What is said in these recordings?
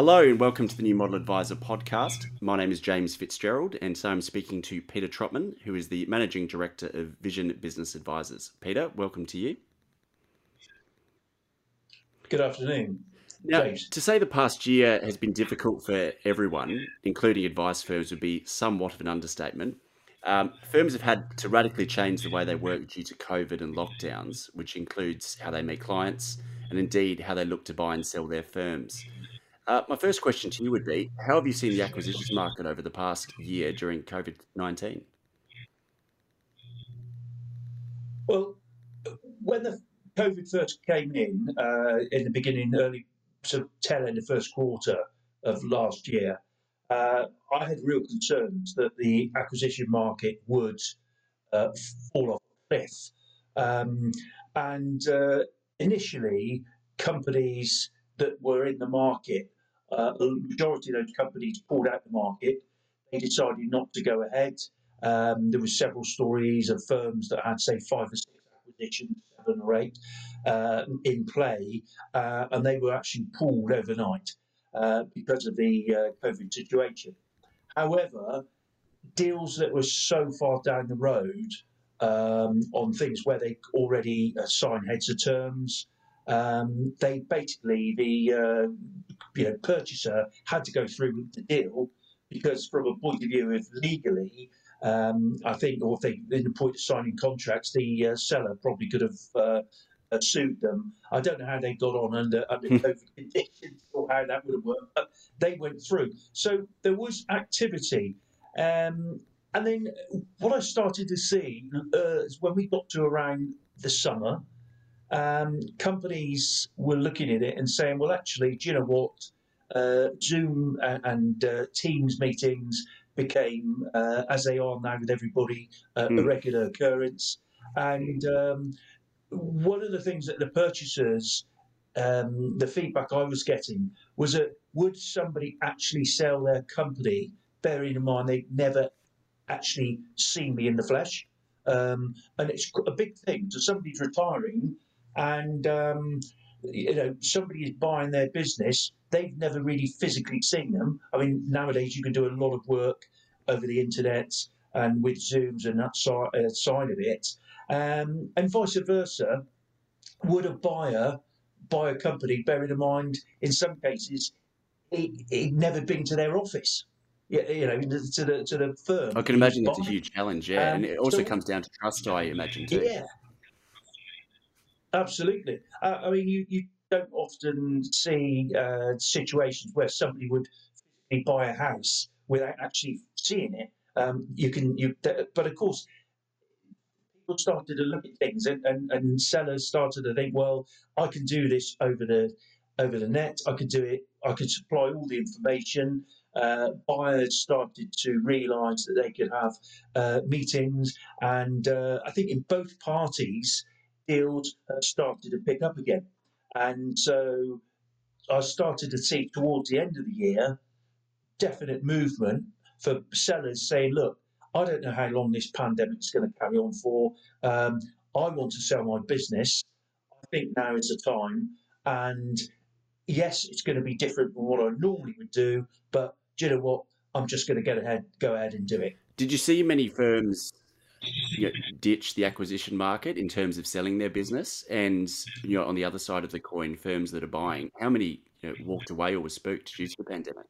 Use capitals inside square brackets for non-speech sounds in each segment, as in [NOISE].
Hello and welcome to the New Model Adviser podcast. My name is James Fitzgerald, and so I'm speaking to Peter Trotman, who is the Managing Director of Vision Business Advisers. Peter, welcome to you. Good afternoon. Now, James. to say the past year has been difficult for everyone, including advice firms, would be somewhat of an understatement. Um, firms have had to radically change the way they work due to COVID and lockdowns, which includes how they meet clients and indeed how they look to buy and sell their firms. Uh, my first question to you would be How have you seen the acquisitions market over the past year during COVID 19? Well, when the COVID first came in, uh, in the beginning, early sort of tail end of first quarter of last year, uh, I had real concerns that the acquisition market would uh, fall off a cliff. Um, and uh, initially, companies that were in the market uh, the majority of those companies pulled out the market. They decided not to go ahead. Um, there were several stories of firms that had, say, five or six acquisitions, seven or eight, uh, in play, uh, and they were actually pulled overnight uh, because of the uh, COVID situation. However, deals that were so far down the road um, on things where they already uh, signed heads of terms, um, they basically the uh, you know purchaser had to go through with the deal because from a point of view of legally. Um, I think, or if they in the point of signing contracts, the uh, seller probably could have uh, uh, sued them. I don't know how they got on under under hmm. COVID [LAUGHS] conditions or how that would have worked, but they went through. So there was activity. Um, and then what I started to see uh, is when we got to around the summer, um, companies were looking at it and saying, well, actually, do you know what? Uh, Zoom and, and uh, Teams meetings became, uh, as they are now with everybody, mm. a hmm. regular occurrence. And um, one of the things that the purchasers, um, the feedback I was getting was that would somebody actually sell their company, bearing in mind they'd never actually seen me in the flesh? Um, and it's a big thing. So somebody's retiring and um, you know somebody is buying their business they've never really physically seen them i mean nowadays you can do a lot of work over the internet and with zooms and that side, uh, side of it um, and vice versa would a buyer buy a company bearing in mind in some cases it, it never been to their office you know, to the to the firm. I can imagine that's a huge challenge, yeah, um, and it also so, comes down to trust. I imagine too. Yeah, Absolutely. Uh, I mean, you, you don't often see uh, situations where somebody would buy a house without actually seeing it. Um, you can, you, but of course, people started to look at things, and, and, and sellers started to think, well, I can do this over the over the net. I could do it. I could supply all the information. Uh, buyers started to realise that they could have uh, meetings, and uh, I think in both parties deals started to pick up again. And so I started to see towards the end of the year definite movement for sellers saying, look, I don't know how long this pandemic is going to carry on for. Um, I want to sell my business. I think now is the time. And yes, it's going to be different from what I normally would do, but do you know what? I'm just going to get ahead, go ahead and do it. Did you see many firms you know, ditch the acquisition market in terms of selling their business, and you know, on the other side of the coin, firms that are buying, how many you know, walked away or were spooked due to the pandemic?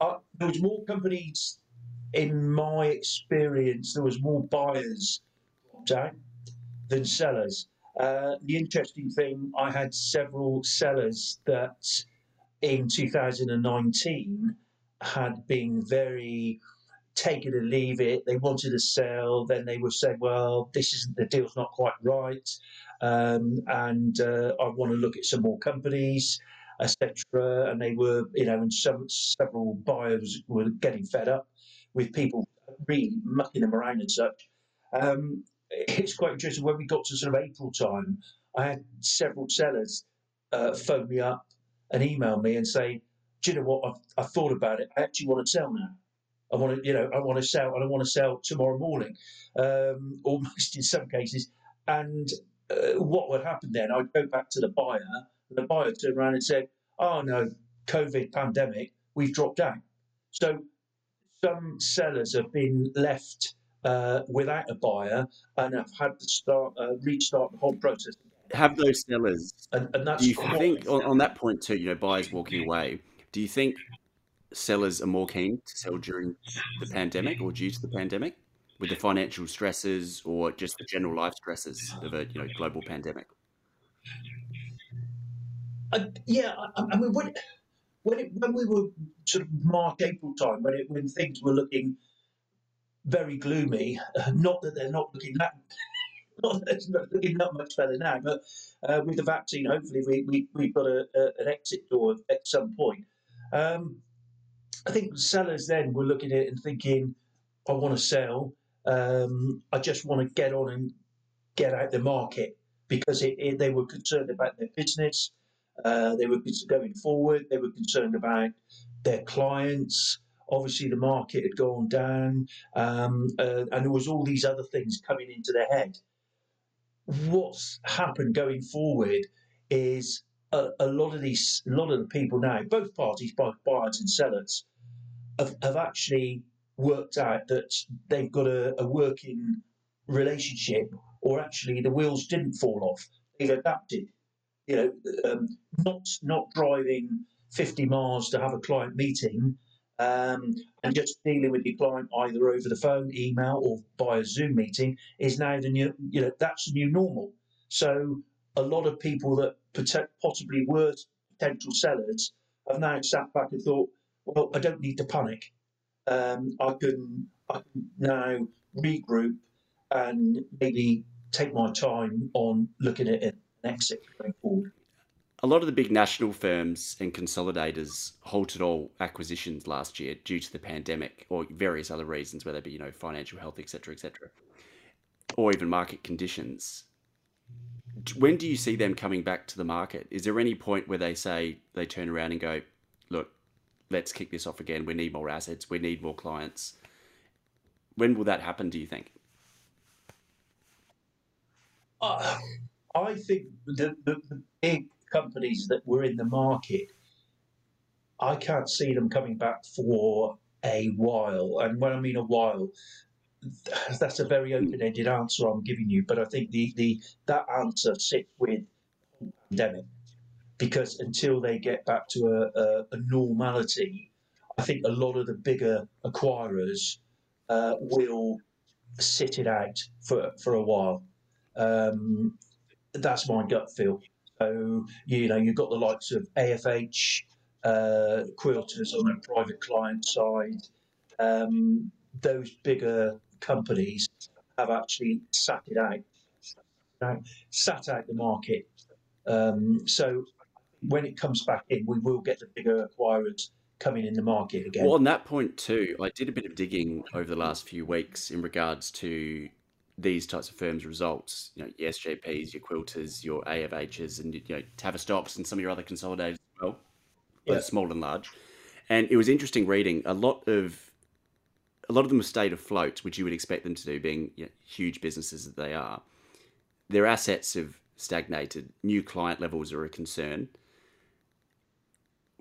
Uh, there was more companies, in my experience, there was more buyers down than sellers. Uh, the interesting thing, I had several sellers that in 2019 had been very take it or leave it. They wanted to sell, then they were saying, "Well, this isn't the deal's not quite right, um, and uh, I want to look at some more companies." etc. And they were, you know, and some, several buyers were getting fed up with people really mucking them around and such. Um, it's quite interesting. When we got to sort of April time, I had several sellers uh, phone me up and email me and say, "Do you know what? I've, I've thought about it. I actually want to sell now." I want to, you know, I want to sell, and I want to sell tomorrow morning, um, [LAUGHS] almost in some cases. And uh, what would happen then? I'd go back to the buyer, and the buyer turned around and said, oh no, COVID pandemic, we've dropped out. So some sellers have been left uh, without a buyer and have had to start uh, restart the whole process. Have those sellers? And, and that's do you think on, on, that point too? You know, buyers walking away. Do you think sellers are more keen to sell during the pandemic or due to the pandemic, with the financial stresses or just the general life stresses of a you know global pandemic? Uh, yeah, I, I mean when when, it, when we were sort of March April time when it when things were looking very gloomy. Uh, not that they're not looking that [LAUGHS] not not looking that much better now, but uh, with the vaccine, hopefully we, we we've got a, a, an exit door at some point. Um, I think sellers then were looking at it and thinking, I want to sell. Um, I just want to get on and get out the market because it, it, they were concerned about their business. Uh, they were going forward. They were concerned about their clients. Obviously, the market had gone down, um, uh, and there was all these other things coming into their head. What's happened going forward is a, a lot of these, a lot of the people now, both parties, both buyers and sellers, have, have actually worked out that they've got a, a working relationship, or actually the wheels didn't fall off. They've adapted. You know, um, not not driving 50 miles to have a client meeting um, and just dealing with your client either over the phone, email, or via Zoom meeting is now the new, you know, that's the new normal. So a lot of people that possibly were potential sellers have now sat back and thought, well, I don't need to panic. Um, I can I can now regroup and maybe take my time on looking at an exit going forward a lot of the big national firms and consolidators halted all acquisitions last year due to the pandemic or various other reasons, whether it be you know financial health, etc., etc., or even market conditions. When do you see them coming back to the market? Is there any point where they say they turn around and go, "Look, let's kick this off again. We need more assets. We need more clients." When will that happen? Do you think? Uh, I think the, the, the big companies that were in the market, I can't see them coming back for a while. And when I mean a while, that's a very open-ended answer I'm giving you. But I think the, the that answer sits with pandemic because until they get back to a, a, a normality, I think a lot of the bigger acquirers uh, will sit it out for for a while. Um, that's my gut feel. So, you know, you've got the likes of AFH, uh, Quilters on the private client side. Um, those bigger companies have actually sat it out, sat out the market. Um, so when it comes back in, we will get the bigger acquirers coming in the market again. Well, on that point too, I did a bit of digging over the last few weeks in regards to these types of firms' results, you know, your SJPs, your Quilters, your AFHs, and you know, Tavistocks and some of your other consolidators as well, yeah. small and large. And it was interesting reading a lot of a lot of them have stayed afloat, which you would expect them to do, being you know, huge businesses that they are. Their assets have stagnated. New client levels are a concern.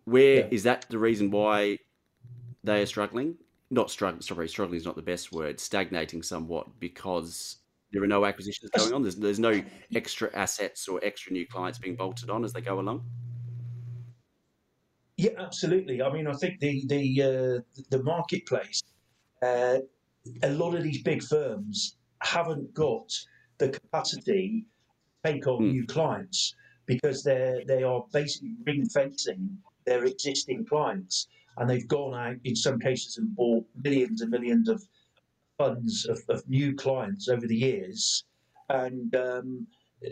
Where yeah. is that the reason why they are struggling? not struggling. Sorry, struggling is not the best word. Stagnating somewhat because there are no acquisitions going on. There's there's no extra assets or extra new clients being bolted on as they go along. Yeah, absolutely. I mean, I think the the uh, the marketplace, uh, a lot of these big firms haven't got the capacity to take on mm. new clients because they they are basically ring fencing their existing clients and they've gone out in some cases and bought millions and millions of funds of, of new clients over the years, and um,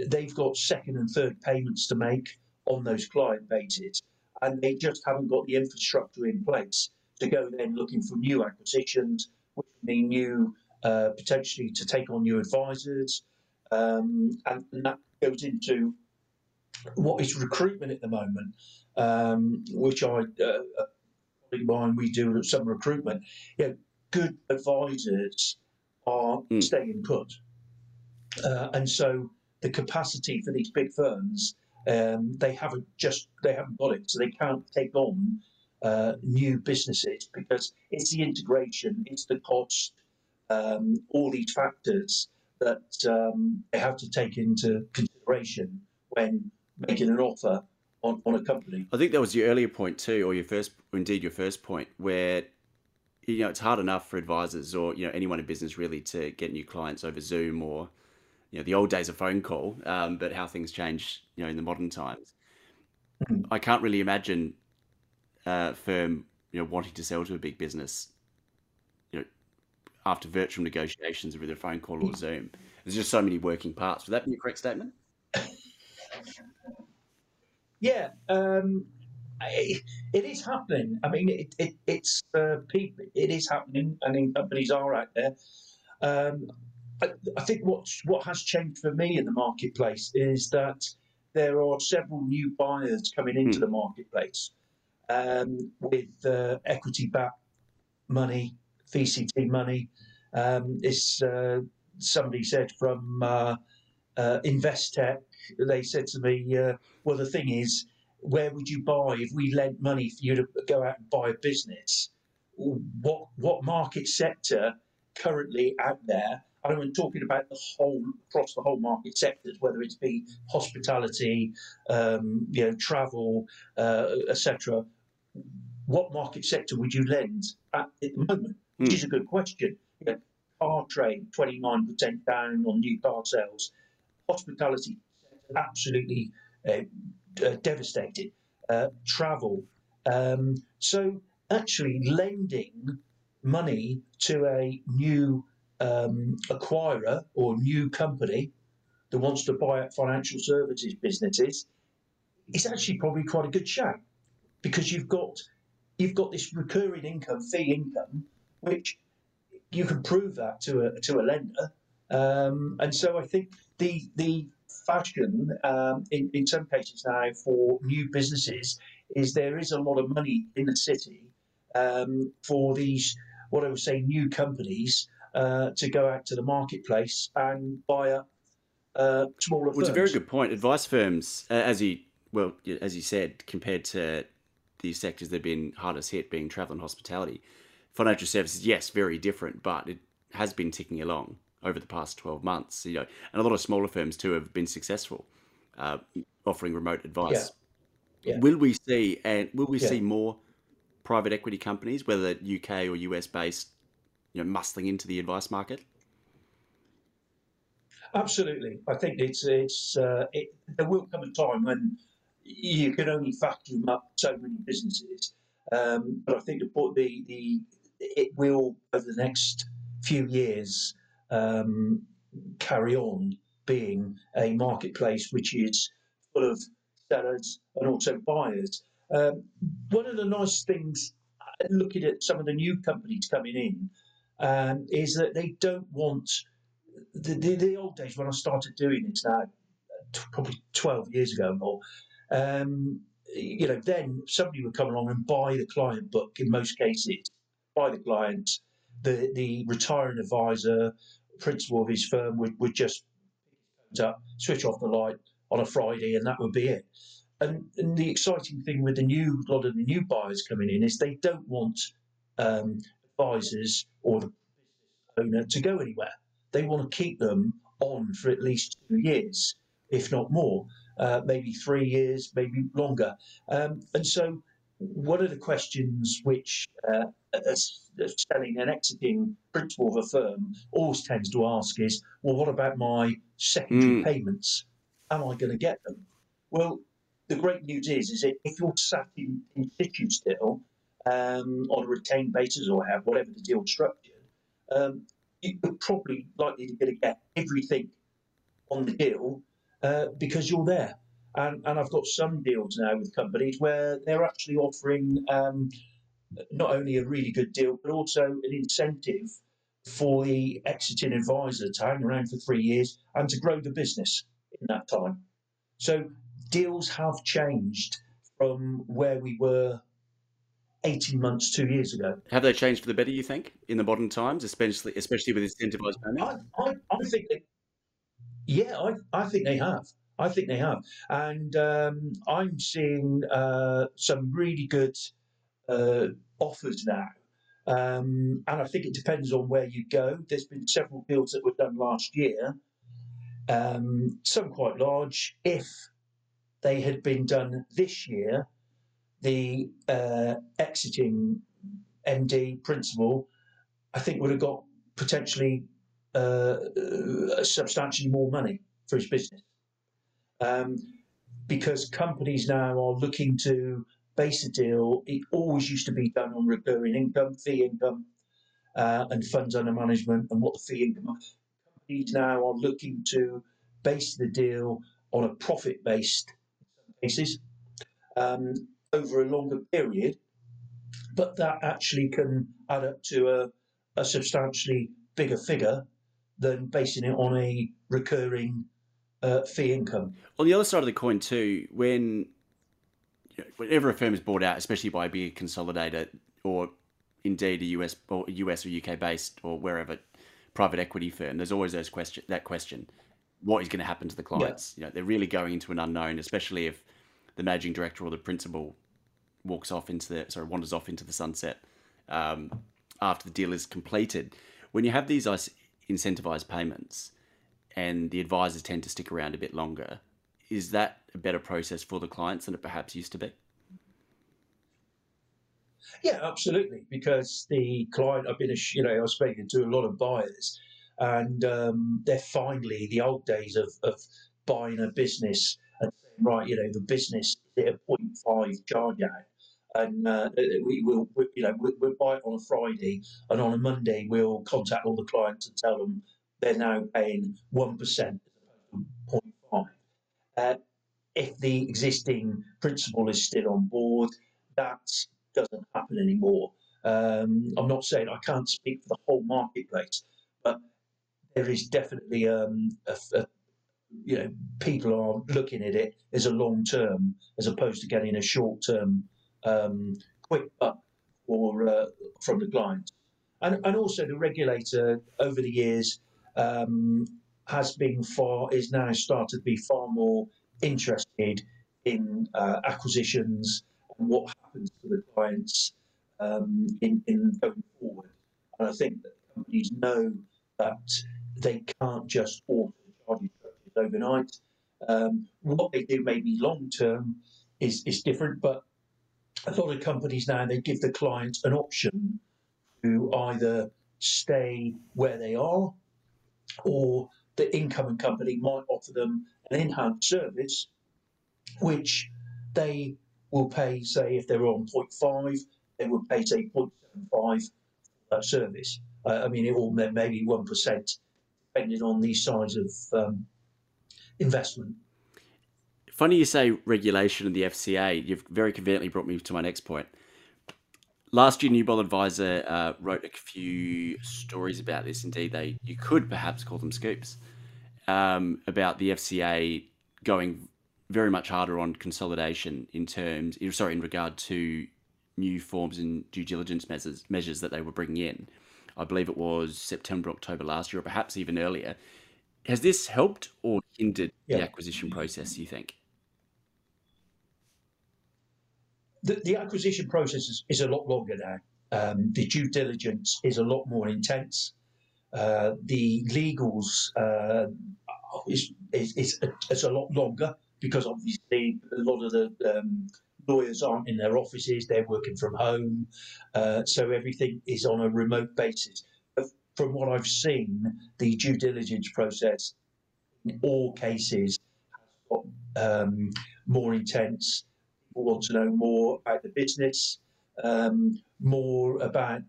they've got second and third payments to make on those client bases, and they just haven't got the infrastructure in place to go then looking for new acquisitions, which mean new uh, potentially to take on new advisors, um, and, and, that goes into what is recruitment at the moment, um, which I uh, mine, we do some recruitment. You know, good advisors are mm. staying put, uh, and so the capacity for these big firms Um, they haven't just they haven't got it, so they can't take on uh, new businesses because it's the integration, it's the cost, um, all these factors that um, they have to take into consideration when making an offer on, on a company. I think that was your earlier point too, or your first, indeed your first point, where you know it's hard enough for advisors or you know anyone in business really to get new clients over Zoom or you know the old days of phone call, um, but how things change you know in the modern times. Mm-hmm. I can't really imagine a firm you know wanting to sell to a big business, you know, after virtual negotiations with a phone call or Zoom. There's just so many working parts. Would that be a correct statement? [LAUGHS] yeah, um, it, it is happening. I mean, it, it it's uh, people. It is happening, and companies are out there. Um, I, I think what what has changed for me in the marketplace is that there are several new buyers coming into mm. the marketplace um, with uh, equity back money, VCT money. Um, it's uh, somebody said from uh, uh, Investec. They said to me, uh, "Well, the thing is, where would you buy if we lent money for you to go out and buy a business? What what market sector currently out there?" I'm talking about the whole across the whole market sectors, whether it be hospitality, um, you know, travel, uh, etc. What market sector would you lend at, at the moment? Mm. Which is a good question. You know, car trade, 29% down on new car sales. Hospitality, absolutely uh, uh, devastated. Uh, travel. Um, so actually lending money to a new um, acquirer or new company that wants to buy up financial services businesses is actually probably quite a good shout because you've got you've got this recurring income, fee income, which you can prove that to a to a lender. Um, and so I think the the fashion um, in, in some cases now for new businesses is there is a lot of money in the city um, for these what I would say new companies uh, to go out to the marketplace and buy up uh, smaller well, It's a very good point. Advice firms, uh, as you well as you said, compared to the sectors that have been hardest hit, being travel and hospitality, financial services, yes, very different, but it has been ticking along over the past 12 months. You know, and a lot of smaller firms too have been successful, uh, offering remote advice. Yeah. Yeah. Will we see and will we yeah. see more private equity companies, whether UK or US based, you know, muscling into the advice market? Absolutely, I think it's it's uh, it, there will come a time when you can only vacuum up so many businesses. Um, but I think the, the the it will over the next few years um, carry on being a marketplace which is full of sellers and also buyers. Um, one of the nice things uh, looking at some of the new companies coming in um, is that they don't want the, the, the, old days when I started doing this now, probably 12 years ago more. Um, you know, then somebody would come along and buy the client book in most cases, buy the client. The, the retiring advisor, principal of his firm, would, would just up, switch off the light on a Friday, and that would be it. And, and the exciting thing with the new lot of the new buyers coming in is they don't want um, advisors or the owner to go anywhere. They want to keep them on for at least two years, if not more, uh, maybe three years, maybe longer. Um, and so, one of the questions which uh, selling and exiting principal of a firm always tends to ask is, well, what about my secondary mm. payments? Am I going to get them? Well, the great news is, is that if you're sat in, in situ still um, on a retained basis or have whatever the deal structured, um, you're probably likely to get everything on the deal uh, because you're there. And, and I've got some deals now with companies where they're actually offering um, not only a really good deal, but also an incentive for the exiting advisor to hang around for three years and to grow the business in that time. So deals have changed from where we were 18 months, two years ago. Have they changed for the better, you think, in the modern times, especially especially with incentivized payment? I, I, I think, they, yeah, I, I think they have. I think they have, and um, I'm seeing uh, some really good uh, offers now. Um, and I think it depends on where you go. There's been several deals that were done last year, um, some quite large. If they had been done this year, the uh, exiting MD principal, I think, would have got potentially uh, substantially more money for his business. Um, because companies now are looking to base a deal. It always used to be done on recurring income, fee income, uh, and funds under management, and what the fee income. Companies now are looking to base the deal on a profit based basis um, over a longer period, but that actually can add up to a, a substantially bigger figure than basing it on a recurring uh, fee income. On the other side of the coin, too, when whenever a firm is bought out, especially by a big consolidator or indeed a US or US or UK based or wherever private equity firm, there's always those question that question: what is going to happen to the clients? Yeah. You know, they're really going into an unknown, especially if the managing director or the principal walks off into the sorry wanders off into the sunset um, after the deal is completed. When you have these incentivized payments, and the advisors tend to stick around a bit longer, is that a better process for the clients than it perhaps used to be? Yeah, absolutely. Because the client, I've been, you know, I was speaking to a lot of buyers, and um, they're finally the old days of, of buying a business and saying, right, you know, the business is at a 0.5 charge out. And uh, we will, we, you know, we, we'll buy it on a Friday, and on a Monday we'll contact all the clients and tell them they're now paying one percent, 0.5. If the existing principal is still on board, that doesn't happen anymore. Um, I'm not saying I can't speak for the whole marketplace, but there is definitely um, a, a, you know people are looking at it as a long term as opposed to getting a short term um, quick buck or uh, from the client. And, and also the regulator over the years um, has been far is now started to be far more interested in uh, acquisitions and what happens to the clients um, in, in going forward. And I think that companies know that they can't just alter charging structures overnight. Um, what they do maybe long term is, is different, but a lot of companies now they give the client an option to either stay where they are or the incoming company might offer them an enhanced service, which they will pay, say, if they're on 0.5, they will pay, say, 0.75 for that service. Uh, I mean, it will maybe 1%, depending on the size of um, investment. Funny you say regulation and the FCA. You've very conveniently brought me to my next point. Last year, New Model Adviser uh, wrote a few stories about this. Indeed, they you could perhaps call them scoops um, about the FCA going very much harder on consolidation in terms, sorry, in regard to new forms and due diligence measures measures that they were bringing in. I believe it was September, October last year, or perhaps even earlier. Has this helped or hindered yeah. the acquisition process? Do You think? The, the acquisition process is, is, a lot longer now. Um, the due diligence is a lot more intense. Uh, the legals uh, is, is, is, a, a, lot longer because obviously a lot of the um, lawyers aren't in their offices, they're working from home. Uh, so everything is on a remote basis. From what I've seen, the due diligence process in all cases has got um, more intense people want to know more about the business, um, more about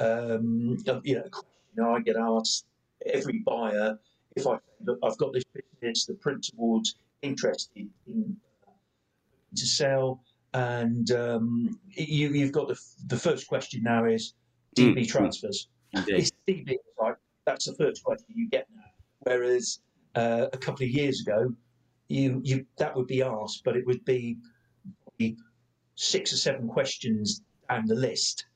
um, you know, question I get asked every buyer if I look, I've got this business, the principal's interested in to sell, and um, you, have got the the first question now is DB mm. transfers. Is DB right? That's the first question you get now. Whereas uh, a couple of years ago, you you that would be asked, but it would be six or seven questions down the list.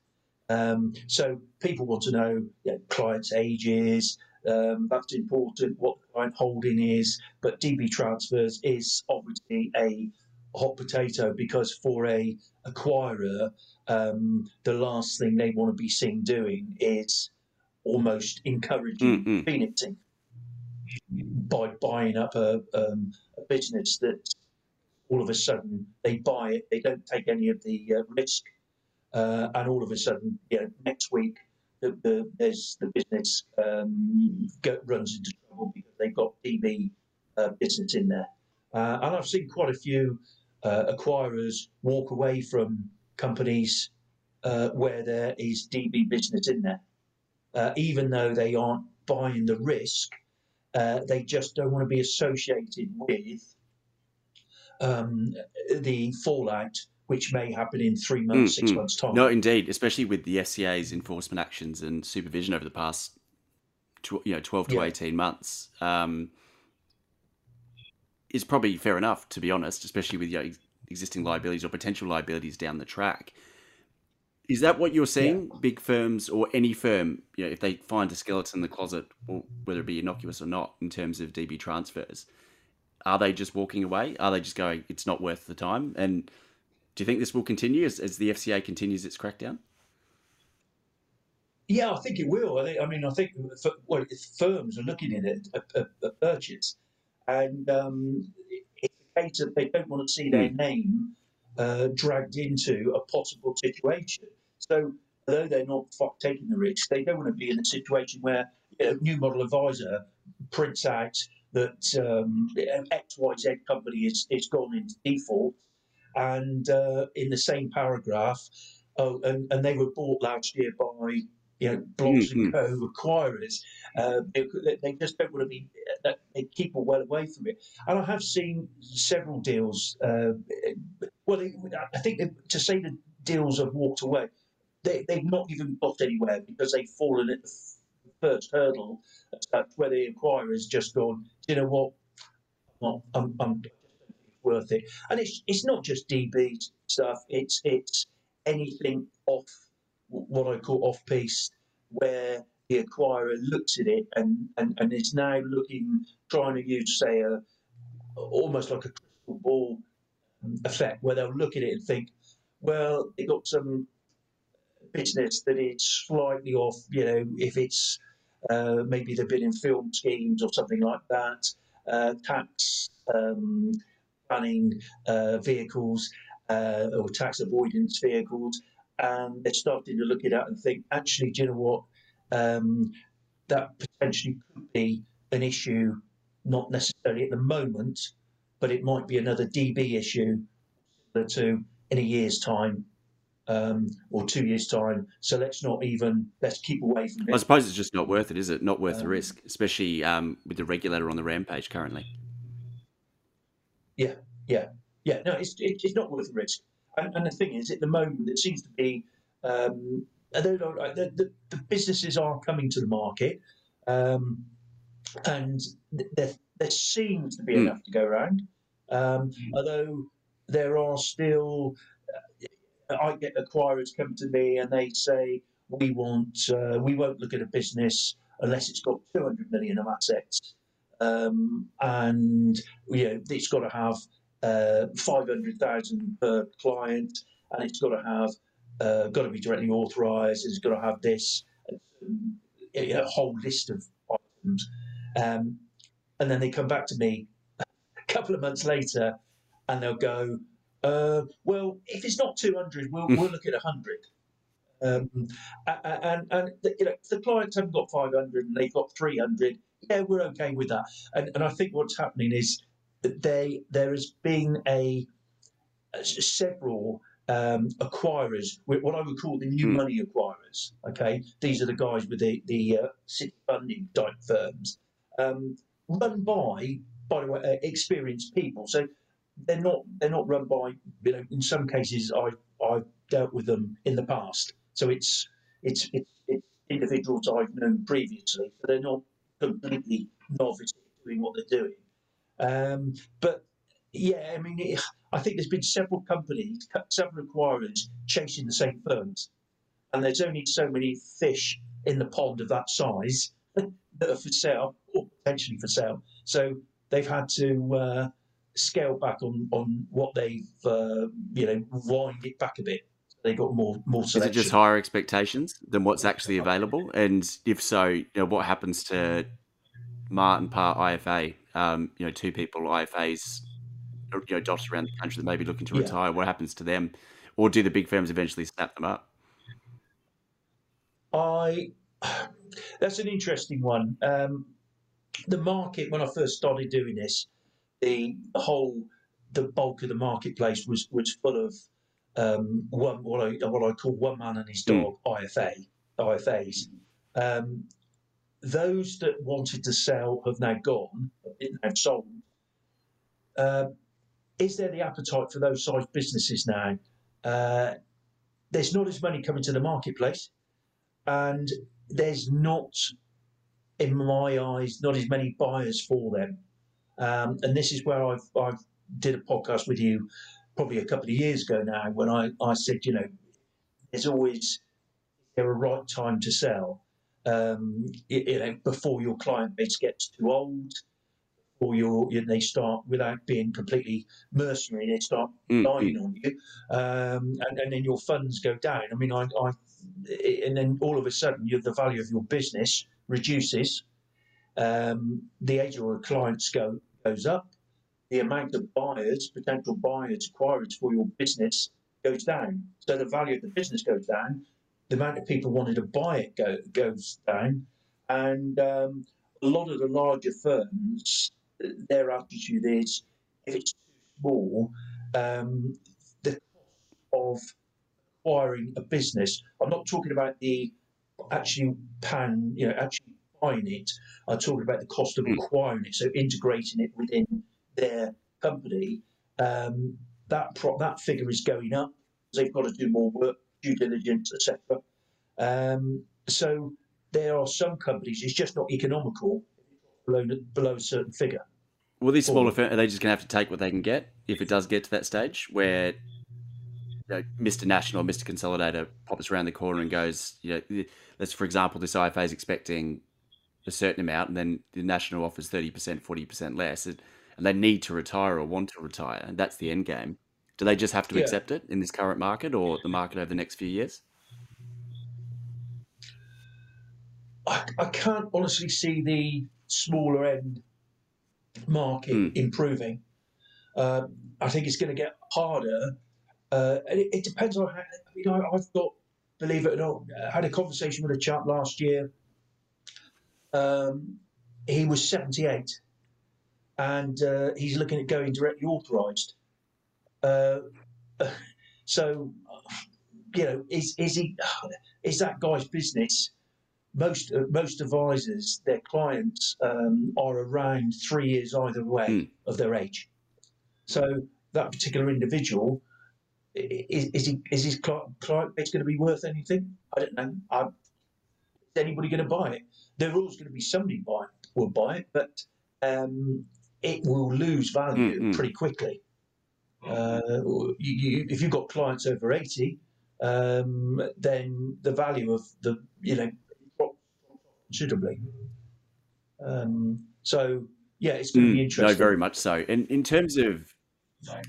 Um, so people want to know you know, clients' ages, Um, that's important. What the client holding is, but DB transfers is obviously a hot potato because for a acquirer, um, the last thing they want to be seen doing is almost encouraging Mm-mm. phoenixing by buying up a, um, a business that all of a sudden they buy it, they don't take any of the uh, risk, uh, and all of a sudden, you know, next week the, the, there's the business um, go, runs into trouble because they've got DB uh, business in there. Uh, and I've seen quite a few uh, acquirers walk away from companies uh, where there is DB business in there, even though they aren't buying the risk. They just don't want to be associated with um, the fallout, which may happen in three months, Mm, six mm. months' time. No, indeed, especially with the FCA's enforcement actions and supervision over the past, tw- you know, twelve to Yeah. eighteen months. Um, is probably fair enough, to be honest, especially with your ex- existing liabilities or potential liabilities down the track. Is that what you're seeing? Big firms or any firm, you know, if they find a skeleton in the closet, or whether it be innocuous or not, in terms of DB transfers, are they just walking away? Are they just going, it's not worth the time? And do you think this will continue as, as the FCA continues its crackdown? Yeah, I think it will. I, think, I mean, I think f- well, if firms are looking at it, a, a, a purchase, and um, it's a case of they don't want to see their name uh, dragged into a possible situation. So, although they're not taking the risk, they don't want to be in a situation where you know, new model advisor prints out that um, XYZ company is, is gone into default, and uh, in the same paragraph, oh, and, and they were bought last year by you know, Bloggs and Co. acquirers. Uh, they, they just don't want to be, uh, they keep well away from it. And I have seen several deals. Uh, well, they, I think to say the deals have walked away, they, they've not even got anywhere because they've fallen at the first hurdle, uh, where the acquirer's just gone, "Do you know what? I'm, I'm worth it. And it's it's not just DB stuff. It's it's anything off what I call off piste, where the acquirer looks at it and, and, and is now looking, trying to use, say, a almost like a crystal ball effect, where they'll look at it and think, well, they got some business that is slightly off, you know, if it's uh, maybe they've been in film schemes or something like that, uh, tax um, planning uh, vehicles uh, or tax avoidance vehicles and they're starting to look at that and think, actually, do you know what? Um, that potentially could be an issue, not necessarily at the moment, but it might be another DB issue to in a year's time um, or two years' time. So let's not even let's keep away from it. I suppose it's just not worth it, is it? Not worth the Um, risk, especially um, with the regulator on the rampage currently. Yeah, yeah, yeah. No, it's it, it's not worth the risk. And, and the thing is, at the moment, it seems to be, um, the, the, the businesses are coming to the market, um, and there, there seems to be Mm. enough to go around. Um, although there are still, I get acquirers come to me and they say, we want, uh, we won't look at a business unless it's got 200 million of assets. Um, and you know, it's got to have uh, 500,000 per client, and it's got to have uh, got to be directly authorised. It's got to have this you know, whole list of items, um, and then they come back to me [LAUGHS] a couple of months later, and they'll go, uh, "Well, if it's not 200, we'll we'll look at 100." Um, a- a- and and the, you know, the clients haven't got 500 and they've got 300, yeah, we're okay with that. And and I think what's happening is that they there has been a several um, acquirers, what I would call the new Hmm. money acquirers. Okay, these are the guys with the the uh, city funding type firms, um, run by by the way uh, experienced people. So they're not they're not run by you know in some cases I I've dealt with them in the past. So it's it's it's, it's individuals I've known previously. So they're not completely novice doing what they're doing. Um, but yeah, I mean, it, I think there's been several companies, several acquirers chasing the same firms, and there's only so many fish in the pond of that size [LAUGHS] that are for sale or potentially for sale. So they've had to uh, scale back on on what they've uh, you know wind it back a bit. They got more more selection. Is it just higher expectations than what's actually available? And if so, you know, what happens to Martin Parr IFA? Um, you know, two people IFAs, you know, dotted around the country that may be looking to Yeah. retire. What happens to them? Or do the big firms eventually snap them up? I [SIGHS] that's an interesting one. Um, the market when I first started doing this, the whole the bulk of the marketplace was was full of um, one what I what I call one man and his dog IFA IFAs. Um, those that wanted to sell have now gone, have sold. Uh, is there the appetite for those size businesses now? Uh, there's not as many coming to the marketplace and there's not, in my eyes, not as many buyers for them. Um, and this is where I've I've did a podcast with you probably a couple of years ago now when I, I said, you know, there's always there a right time to sell. Um, you, you know, before your client base gets too old, or your you know, they start without being completely mercenary, they start Mm, lying on you, um, and, and then your funds go down. I mean, I, I and then all of a sudden, you, the value of your business reduces. Um, the age of your clients go goes up. The amount of buyers, potential buyers, acquirers for your business goes down. So the value of the business goes down. The amount of people wanting to buy it go, goes down, and um, a lot of the larger firms, their attitude is if it's too small, um, the cost of acquiring a business. I'm not talking about the actually pan, you know, actually buying it. I'm talking about the cost of Mm. acquiring it, so integrating it within their company. Um, that pro- that figure is going up. They've got to do more work, due diligence, etc. Um, so there are some companies it's just not economical below below a certain figure. Well, these smaller firms are they just going to have to take what they can get if it does get to that stage where you know, Mr. National, Mr. Consolidator pops around the corner and goes, you know, let's, for example, this IFA is expecting a certain amount and then the National offers 30%, 40% less and, and they need to retire or want to retire. And that's the end game. Do they just have to Yeah. accept it in this current market or the market over the next few years? I, I can't honestly see the smaller end market Hmm. improving. Uh, I think it's going to get harder. Uh, and it, it depends on how, you know, I've got, believe it or not, I had a conversation with a chap last year. Um, he was 78 and uh, he's looking at going directly authorised. Uh, [LAUGHS] so, you know, is, is he, [SIGHS] is that guy's business most uh, most advisors, their clients um, are around three years either way Mm. of their age. So that particular individual is, is he is his client base going to be worth anything? I don't know. I, is anybody going to buy it? There always going to be somebody buy will buy it, but um, it will lose value Mm, mm. pretty quickly. Uh, you, you, if you've got clients over eighty, um, then the value of the you know drops considerably. Um, so yeah, it's going to be Mm, interesting. No, very much so. And in terms of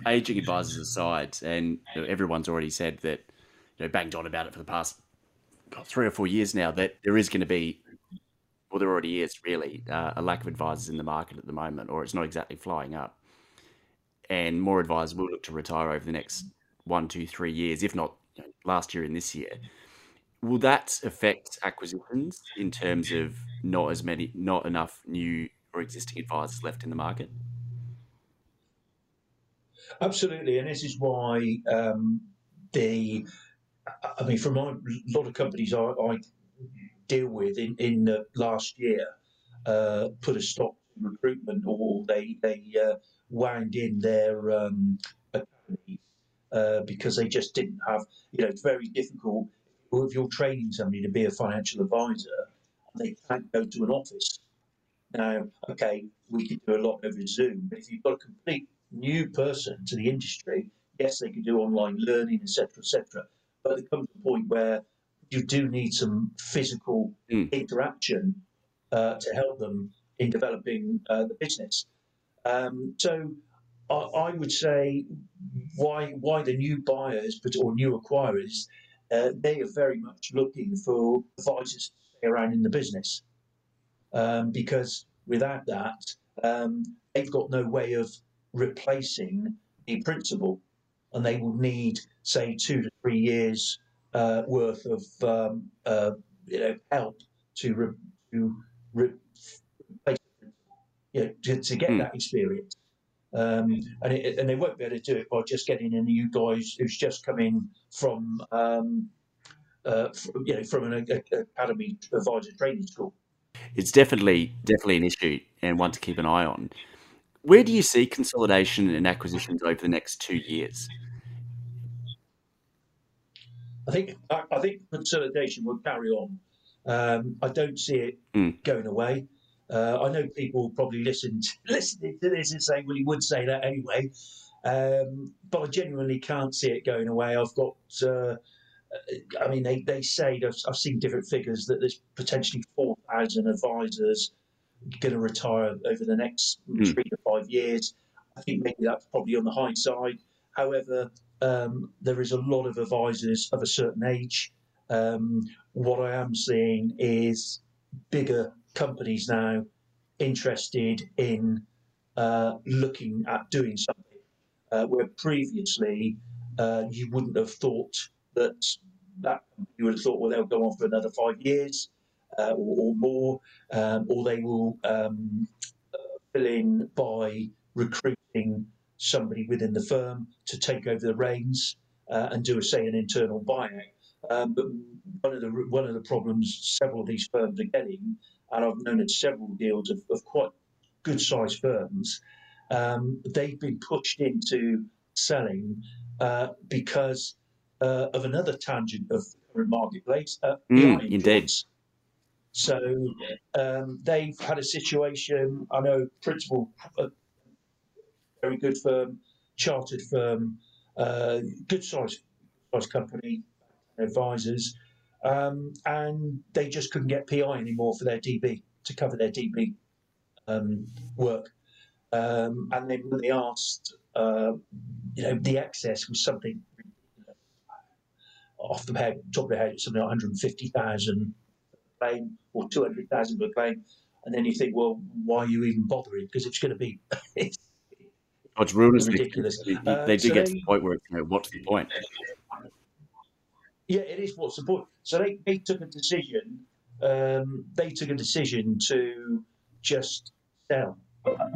aging advisors aside, and everyone's already said that, you know, banged on about it for the past three or four years now, that there is going to be, well, there already is really uh, a lack of advisors in the market at the moment, or it's not exactly flying up. And more advisors will look to retire over the next one, two, three years, if not you know, last year and this year. Will that affect acquisitions in terms of not as many, not enough new or existing advisors left in the market? Absolutely, and this is why um, the. I mean, from my, a lot of companies I, I deal with in in the last year, uh, put a stop to recruitment, or they they uh, wound in their um, uh, because they just didn't have. You know, it's very difficult if you're training somebody to be a financial advisor, they can't go to an office. Now, okay, we could do a lot over Zoom, but if you've got a complete new person to the industry, yes, they can do online learning, etc., etc. But there comes a point where you do need some physical Mm. interaction uh, to help them in developing uh, the business. Um, so I, I, would say why why the new buyers or new acquirers uh, they are very much looking for advisors to stay around in the business um, because without that um, they've got no way of replacing the principal and they will need say two to three years uh, worth of um, uh, you know help to re- to re- you know, to, to get mm. that experience. Um, and, it, and they won't be able to do it by just getting a new guys who's just come in from um, uh, from, you know from an a, academy advisor training school. It's definitely definitely an issue and one to keep an eye on. Where do you see consolidation and acquisitions over the next two years? I think I, I think consolidation will carry on. Um, I don't see it mm. going away. Uh, I know people probably listened to, [LAUGHS] listening to this and saying, "Well, he would say that anyway," um, but I genuinely can't see it going away. I've got, uh, I mean, they, they say I've, I've seen different figures that there's potentially four thousand advisors going to retire over the next mm. three to five years. I think maybe that's probably on the high side. However, um, there is a lot of advisors of a certain age. Um, what I am seeing is bigger companies now interested in uh, looking at doing something, uh, where previously uh, you wouldn't have thought that that you would have thought, well, they'll go on for another five years uh, or, or, more, um, or they will um, fill in by recruiting somebody within the firm to take over the reins uh, and do, a, say, an internal buyout. Um, but one of the one of the problems several of these firms are getting, and I've known in several deals of, of quite good sized firms, um, they've been pushed into selling uh, because uh, of another tangent of the current marketplace. Uh, mm, indeed. So um, they've had a situation. I know principal, uh, very good firm, chartered firm, uh, good size size company, advisors, um, and they just couldn't get PI anymore for their DB to cover their DB um, work. Um, and then when they asked, uh, you know, the excess was something off the head, top of the head, something like 150,000 claim or 200,000 per claim. And then you think, well, why are you even bothering? Because it's going to be. [LAUGHS] it's, oh, it's ridiculous. They, uh, they do so get they, to the point where, you know, what's the point? Yeah, it is what's the point. So they, they took a decision. Um, they took a decision to just sell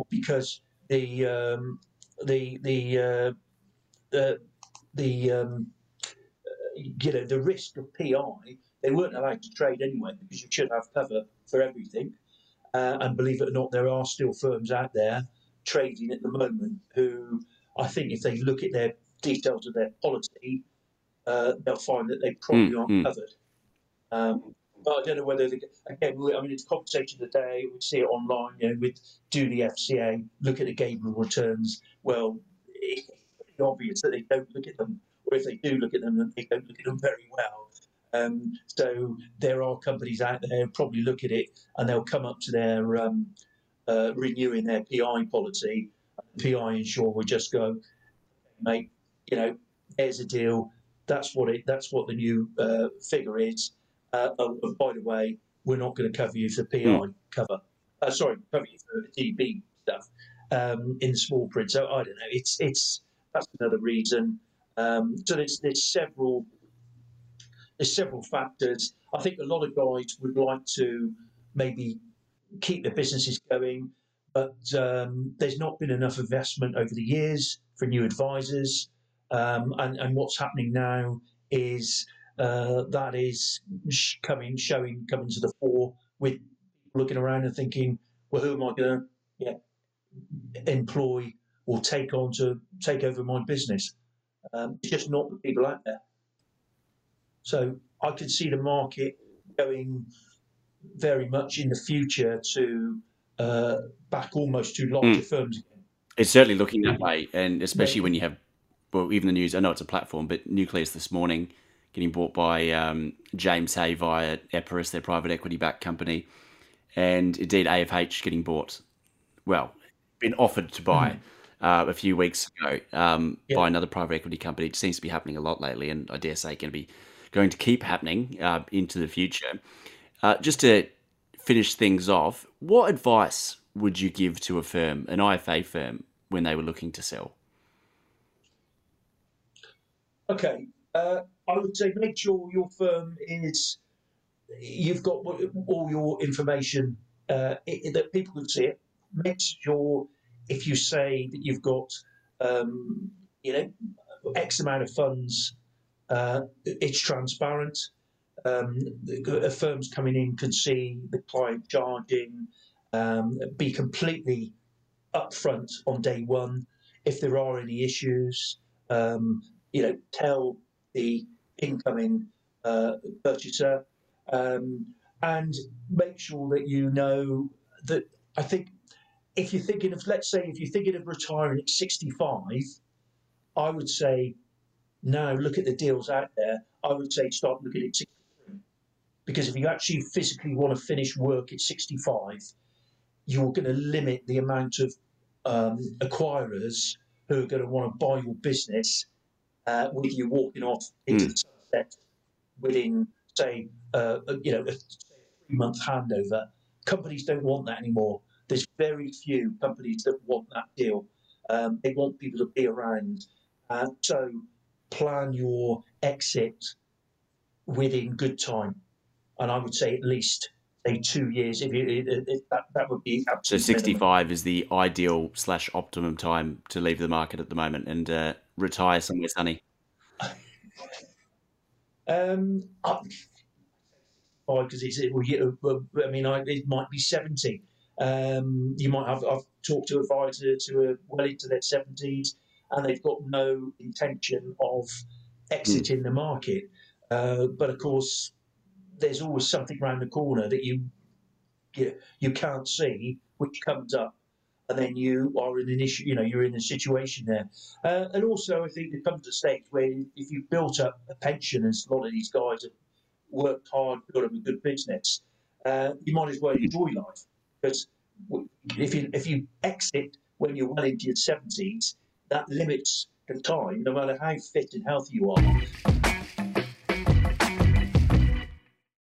because the um, the the uh, the the um, you know the risk of PI they weren't allowed to trade anyway because you should have cover for everything. Uh, and believe it or not, there are still firms out there trading at the moment who I think if they look at their details of their policy, uh, they'll find that they probably mm, aren't mm. covered. Um, but I don't know whether, they, again, I mean, it's a conversation today. We see it online, you know, with do the FCA, look at the Gabriel returns. Well, it's obvious that they don't look at them, or if they do look at them, then they don't look at them very well. Um, so there are companies out there who probably look at it and they'll come up to their um, uh, renewing their PI policy. PI insurer will just go, mate, you know, here's a deal that's what it. That's what the new uh, figure is. Uh, oh, and by the way, we're not going to cover you for PI mm. cover. Uh, sorry, cover you for DB stuff um, in small print. So I don't know. It's it's that's another reason. Um, so there's there's several there's several factors. I think a lot of guys would like to maybe keep their businesses going, but um, there's not been enough investment over the years for new advisors. Um, and, and what's happening now is uh, that is coming, showing, coming to the fore with looking around and thinking, well, who am I going to yeah, employ or take on to take over my business? Um, it's just not the people out there. So I could see the market going very much in the future to uh, back almost to larger mm. firms again. It's certainly looking that way, and especially yeah. when you have well, even the news. I know it's a platform, but Nucleus this morning getting bought by um, James Hay via Epiris, their private equity backed company. and indeed AFH getting bought. Well, been offered to buy. Mm. Uh, a few weeks ago um, yeah. by another private equity company. It seems to be happening a lot lately, and I dare say going to be going to keep happening uh, into the future. Uh, just to finish things off, what advice would you give to a firm, an IFA firm, when they were looking to sell? Okay, uh, I would say make sure your firm is you've got all your information uh, it, that people can see it. Make sure if you say that you've got um, you know X amount of funds, uh, it's transparent. Um, firms coming in can see the client charging, um, be completely upfront on day one. If there are any issues, um, you know, tell the incoming uh, purchaser um, and make sure that you know that. I think if you're thinking of, let's say, if you're thinking of retiring at 65, I would say now look at the deals out there. I would say start looking at 63 because if you actually physically want to finish work at 65, you're going to limit the amount of um, acquirers who are going to want to buy your business uh, with you walking off into mm. the sunset within, say, uh, you know, a three month handover. Companies don't want that anymore. There's very few companies that want that deal. Um, they want people to be around. Uh, so plan your exit within good time. And I would say at least say two years. If, you, if that that would be so. Sixty five is the ideal slash optimum time to leave the market at the moment and uh, retire somewhere sunny. [LAUGHS] um, because it's it will, I mean, I, it might be seventy. Um, you might have. I've talked to advisors who are well into their seventies, and they've got no intention of exiting mm. the market. Uh, but of course, there's always something around the corner that you you, you can't see, which comes up, and then you are in an issue. You know, you're in a situation there. Uh, and also, I think there comes a stage where if you've built up a pension, as a lot of these guys have worked hard, built up a good business, uh, you might as well enjoy life because if you if you exit when you're well into your seventies, that limits the time, no matter how fit and healthy you are.